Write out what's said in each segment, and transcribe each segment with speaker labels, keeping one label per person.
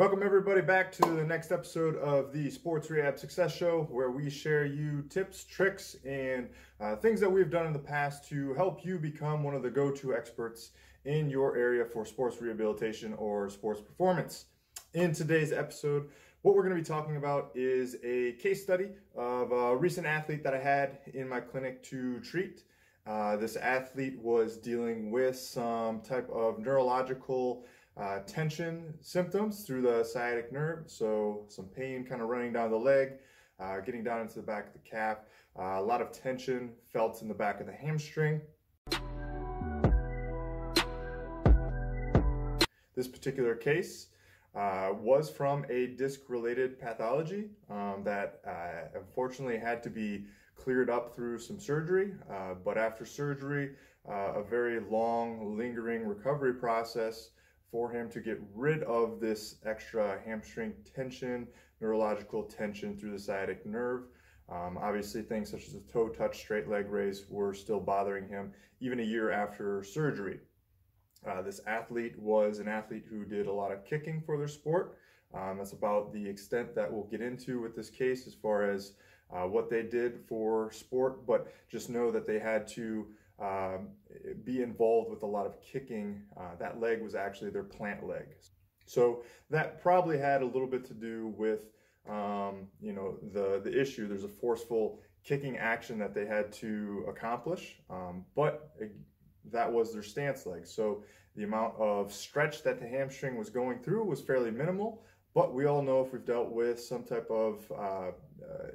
Speaker 1: Welcome everybody back to the next episode of the Sports Rehab Success Show, where we share you tips, tricks, and uh, things that we've done in the past to help you become one of the go-to experts in your area for sports rehabilitation or sports performance. In today's episode, what we're going to be talking about is a case study of a recent athlete that I had in my clinic to treat. Uh, this athlete was dealing with some type of neurological uh, tension symptoms through the sciatic nerve. So some pain kind of running down the leg, uh, getting down into the back of the calf. Uh, a lot of tension felt in the back of the hamstring. This particular case uh, was from a disc-related pathology um, that uh, unfortunately had to be cleared up through some surgery. Uh, but after surgery, a very long, lingering recovery process for him to get rid of this extra hamstring tension, neurological tension through the sciatic nerve. Um, obviously, things such as the toe touch, straight leg raise were still bothering him even a year after surgery. Uh, this athlete was an athlete who did a lot of kicking for their sport. Um, that's about the extent that we'll get into with this case as far as uh, what they did for sport, but just know that they had to um, be involved with a lot of kicking. Uh, that leg was actually their plant leg. So that probably had a little bit to do with, um, you know, the, the issue. There's a forceful kicking action that they had to accomplish, um, but it, that was their stance leg. So the amount of stretch that the hamstring was going through was fairly minimal, but we all know if we've dealt with some type of uh, uh,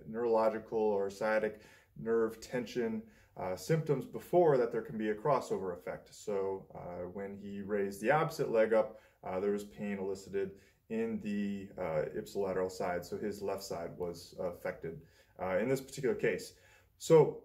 Speaker 1: neurological or sciatic nerve tension uh, symptoms before that there can be a crossover effect. So uh, when he raised the opposite leg up, uh, there was pain elicited in the uh, ipsilateral side. So his left side was affected uh, in this particular case. So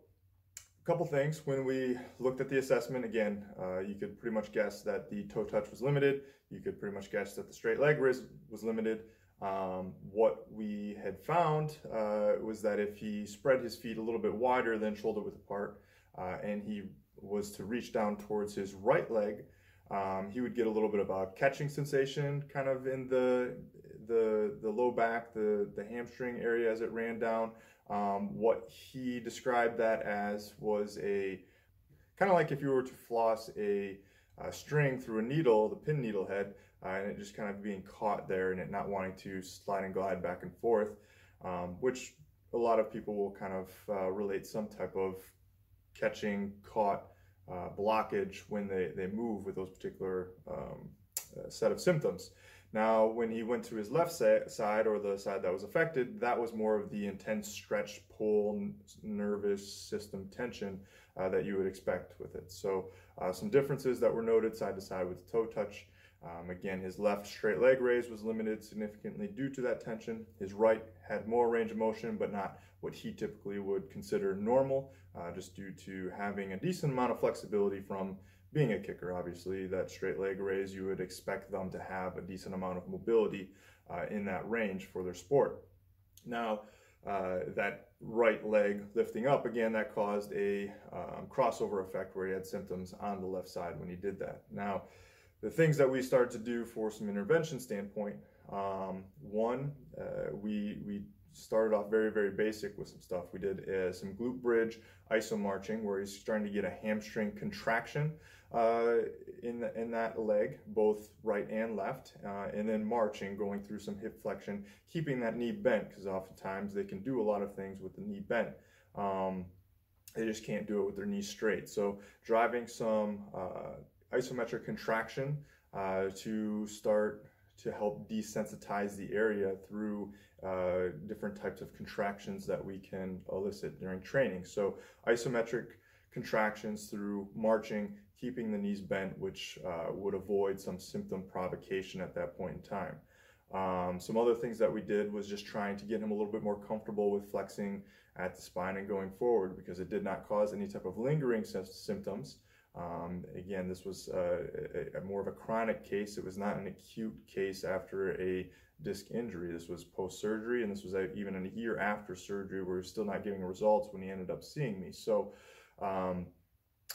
Speaker 1: a couple things. When we looked at the assessment, again, you could pretty much guess that the toe touch was limited. You could pretty much guess that the straight leg raise was limited. Um, what we had found uh, was that if he spread his feet a little bit wider than shoulder width apart, uh, and he was to reach down towards his right leg, um, he would get a little bit of a catching sensation kind of in the the the low back, the the hamstring area as it ran down. Um, what he described that as was a kind of like if you were to floss a uh, string through a needle, the pin needle head, uh, and it just kind of being caught there and it not wanting to slide and glide back and forth, um, which a lot of people will kind of uh, relate some type of catching, caught uh, blockage when they, they move with those particular um, uh, set of symptoms. Now, when he went to his left side or the side that was affected, that was more of the intense stretch, pull, nervous system tension uh, that you would expect with it. So, uh, some differences that were noted side to side with the toe touch. Um, again, his left straight leg raise was limited significantly due to that tension. His right had more range of motion, but not what he typically would consider normal, uh, just due to having a decent amount of flexibility from being a kicker, obviously, that straight leg raise, you would expect them to have a decent amount of mobility uh, in that range for their sport. Now, uh, that right leg lifting up again, that caused a um, crossover effect where he had symptoms on the left side when he did that. Now, the things that we started to do for some intervention standpoint, um, one, uh, we we started off very, very basic with some stuff. We did uh, some glute bridge iso marching where he's starting to get a hamstring contraction uh, in, the, in that leg, both right and left, uh, and then marching, going through some hip flexion, keeping that knee bent because oftentimes they can do a lot of things with the knee bent. Um, they just can't do it with their knees straight. So driving some uh, isometric contraction uh, to start to help desensitize the area through uh, different types of contractions that we can elicit during training. So isometric contractions through marching, keeping the knees bent, which uh, would avoid some symptom provocation at that point in time. Um, some other things that we did was just trying to get him a little bit more comfortable with flexing at the spine and going forward because it did not cause any type of lingering symptoms. Um, again, this was uh, a, a, more of a chronic case. It was not an acute case after a disc injury. This was post-surgery, and this was a, even a year after surgery where he was still not getting results when he ended up seeing me. So um,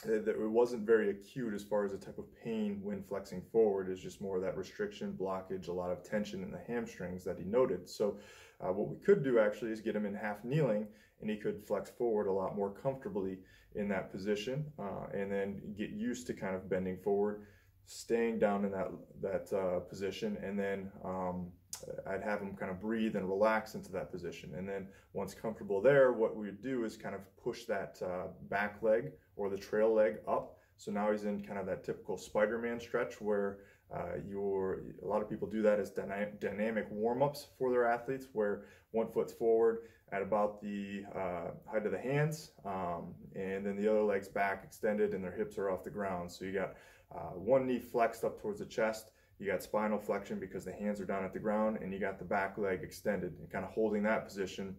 Speaker 1: it wasn't very acute as far as the type of pain when flexing forward is just more of that restriction blockage a lot of tension in the hamstrings that he noted so uh, what we could do actually is get him in half kneeling and he could flex forward a lot more comfortably in that position uh, and then get used to kind of bending forward staying down in that that uh, position and then um, I'd have him kind of breathe and relax into that position. And then once comfortable there, what we would do is kind of push that uh, back leg or the trail leg up. So now he's in kind of that typical Spider-Man stretch where uh, you're, a lot of people do that as dyna dynamic warm-ups for their athletes where one foot's forward at about the uh, height of the hands um, and then the other leg's back extended and their hips are off the ground. So you got uh, one knee flexed up towards the chest you got spinal flexion because the hands are down at the ground and you got the back leg extended and kind of holding that position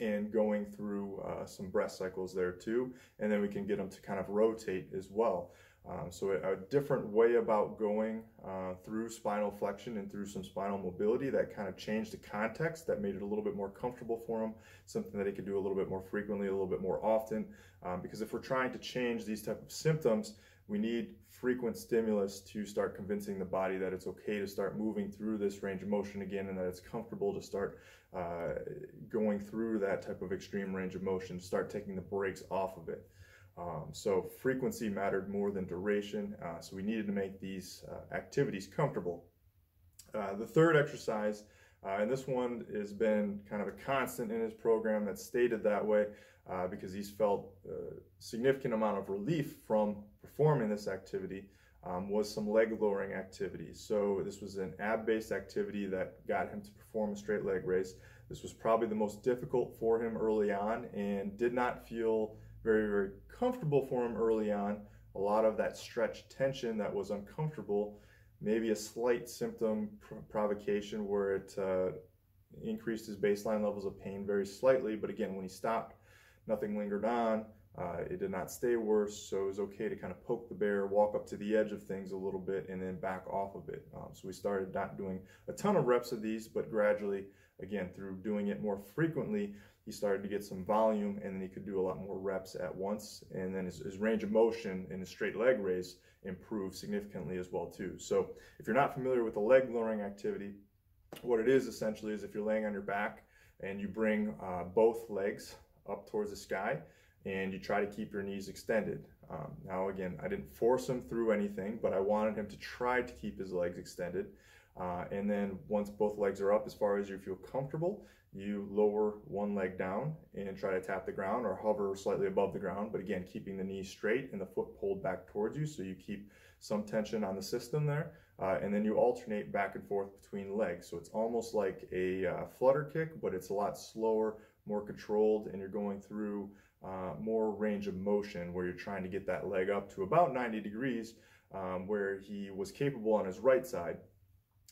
Speaker 1: and going through uh, some breath cycles there too. And then we can get them to kind of rotate as well. Um, so a, different way about going uh, through spinal flexion and through some spinal mobility that kind of changed the context that made it a little bit more comfortable for him, something that he could do a little bit more frequently, a little bit more often. Um, because if we're trying to change these type of symptoms, we need frequent stimulus to start convincing the body that it's okay to start moving through this range of motion again and that it's comfortable to start uh, going through that type of extreme range of motion, start taking the brakes off of it. Um, so frequency mattered more than duration, uh, so we needed to make these uh, activities comfortable. Uh, the third exercise, uh, and this one has been kind of a constant in his program that's stated that way, uh, because he's felt a significant amount of relief from performing this activity um, was some leg lowering activities. So this was an ab-based activity that got him to perform a straight leg raise. This was probably the most difficult for him early on and did not feel very, very comfortable for him early on. A lot of that stretch tension that was uncomfortable, maybe a slight symptom provocation where it uh, increased his baseline levels of pain very slightly. But again, when he stopped Nothing lingered on. Uh, it did not stay worse, so it was okay to kind of poke the bear, walk up to the edge of things a little bit, and then back off of it. Um, so we started not doing a ton of reps of these, but gradually, again, through doing it more frequently, he started to get some volume, and then he could do a lot more reps at once. And then his, his range of motion in his straight leg raise improved significantly as well too. So if you're not familiar with the leg lowering activity, what it is essentially is if you're laying on your back and you bring uh, both legs up towards the sky and you try to keep your knees extended. Um, now again, I didn't force him through anything, but I wanted him to try to keep his legs extended. Uh, and then once both legs are up, as far as you feel comfortable, you lower one leg down and try to tap the ground or hover slightly above the ground. But again, keeping the knee straight and the foot pulled back towards you so you keep some tension on the system there. Uh, and then you alternate back and forth between legs. So it's almost like a uh, flutter kick, but it's a lot slower, more controlled and you're going through uh, more range of motion where you're trying to get that leg up to about 90 degrees um, where he was capable on his right side,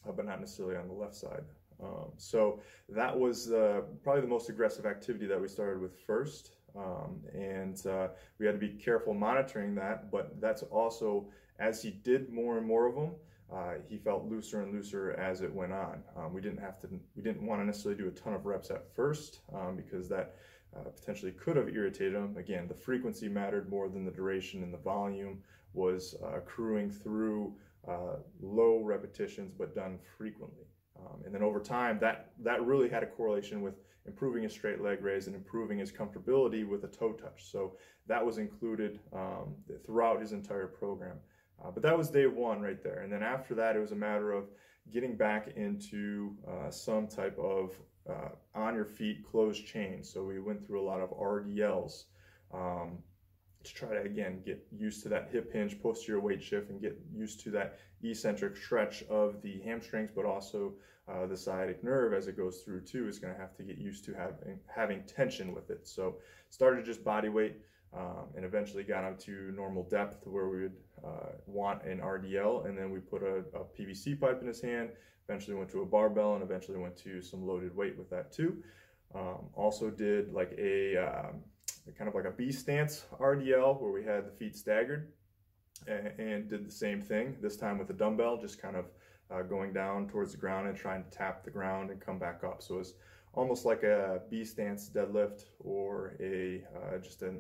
Speaker 1: uh, but not necessarily on the left side. Um, so that was uh, probably the most aggressive activity that we started with first. Um, and uh, we had to be careful monitoring that, but that's also, as he did more and more of them, uh, he felt looser and looser as it went on. Um, we didn't have to, we didn't want to necessarily do a ton of reps at first um, because that uh, potentially could have irritated him. Again, the frequency mattered more than the duration and the volume was uh, accruing through uh, low repetitions but done frequently. Um, and then over time, that, that really had a correlation with improving his straight leg raise and improving his comfortability with a toe touch. So that was included um, throughout his entire program. Uh, but that was day one right there. And then after that, it was a matter of getting back into uh, some type of uh, on your feet closed chain. So we went through a lot of RDLs um, to try to, again, get used to that hip hinge, posterior weight shift, and get used to that eccentric stretch of the hamstrings, but also uh, the sciatic nerve as it goes through too is going to have to get used to having, having tension with it. So started just body weight um, and eventually got up to normal depth where we would uh, want an RDL. And then we put a, a, PVC pipe in his hand, eventually went to a barbell, and eventually went to some loaded weight with that too. Um, also did like a um, kind of like a B stance RDL where we had the feet staggered and, and did the same thing, this time with a dumbbell, just kind of uh, going down towards the ground and trying to tap the ground and come back up. So it's almost like a B stance deadlift or a uh, just a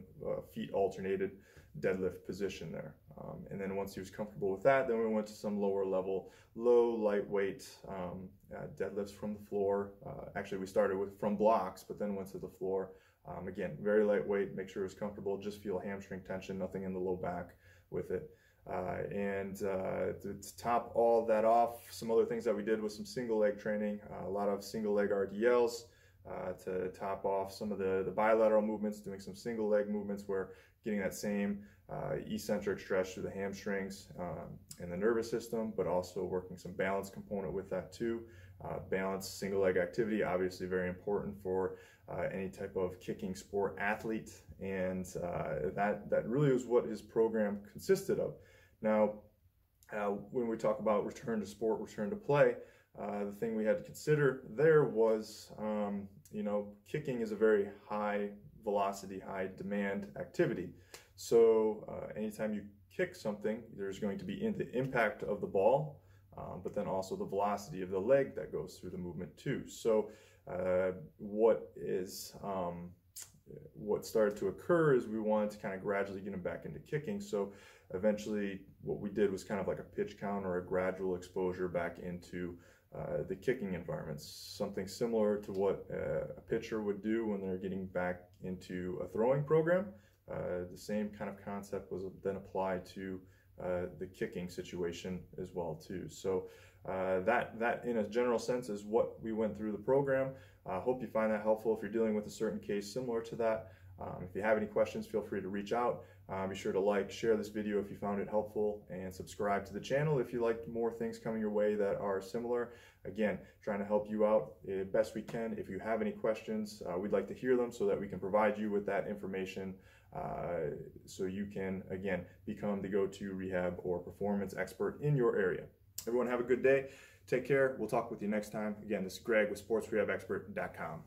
Speaker 1: feet alternated deadlift position there. Um, and then once he was comfortable with that, then we went to some lower level, low lightweight um, uh, deadlifts from the floor. Uh, actually, we started with from blocks, but then went to the floor. Um, again, very lightweight, make sure it was comfortable, just feel hamstring tension, nothing in the low back with it. Uh, and uh, to, to, top all that off, some other things that we did was some single leg training, uh, a lot of single leg RDLs uh, to top off some of the, the bilateral movements, doing some single leg movements where getting that same uh, eccentric stretch through the hamstrings um, and the nervous system, but also working some balance component with that too. Uh, balance single leg activity, obviously very important for uh, any type of kicking sport athlete, and uh, that that really is what his program consisted of. Now, uh, when we talk about return to sport, return to play, uh, the thing we had to consider there was, um, you know, kicking is a very high velocity, high demand activity. So uh, anytime you kick something, there's going to be in the impact of the ball, um, but then also the velocity of the leg that goes through the movement too. So uh, what is um, what started to occur is we wanted to kind of gradually get him back into kicking. So eventually, what we did was kind of like a pitch count or a gradual exposure back into uh, the kicking environments, something similar to what uh, a pitcher would do when they're getting back into a throwing program. Uh, the same kind of concept was then applied to uh, the kicking situation as well too. So uh, that that in a general sense is what we went through the program. I hope you find that helpful if you're dealing with a certain case similar to that. Um, if you have any questions, feel free to reach out. Uh, be sure to like, share this video if you found it helpful, and subscribe to the channel if you like more things coming your way that are similar. Again, trying to help you out uh, best we can. If you have any questions, uh, we'd like to hear them so that we can provide you with that information uh, so you can, again, become the go-to rehab or performance expert in your area. Everyone have a good day. Take care. We'll talk with you next time. Again, this is Greg with sportsrehabexpert.com.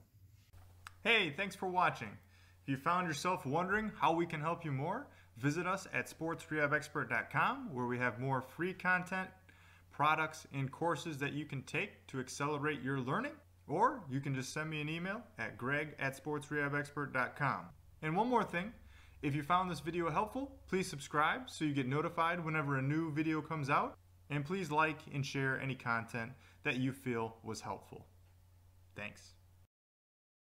Speaker 2: Hey, thanks for watching. If you found yourself wondering how we can help you more, visit us at sportsrehabexpert.com where we have more free content, products, and courses that you can take to accelerate your learning. Or you can just send me an email at greg at sportsrehabexpert.com. And one more thing, if you found this video helpful, please subscribe so you get notified whenever a new video comes out. And please like and share any content that you feel was helpful. Thanks.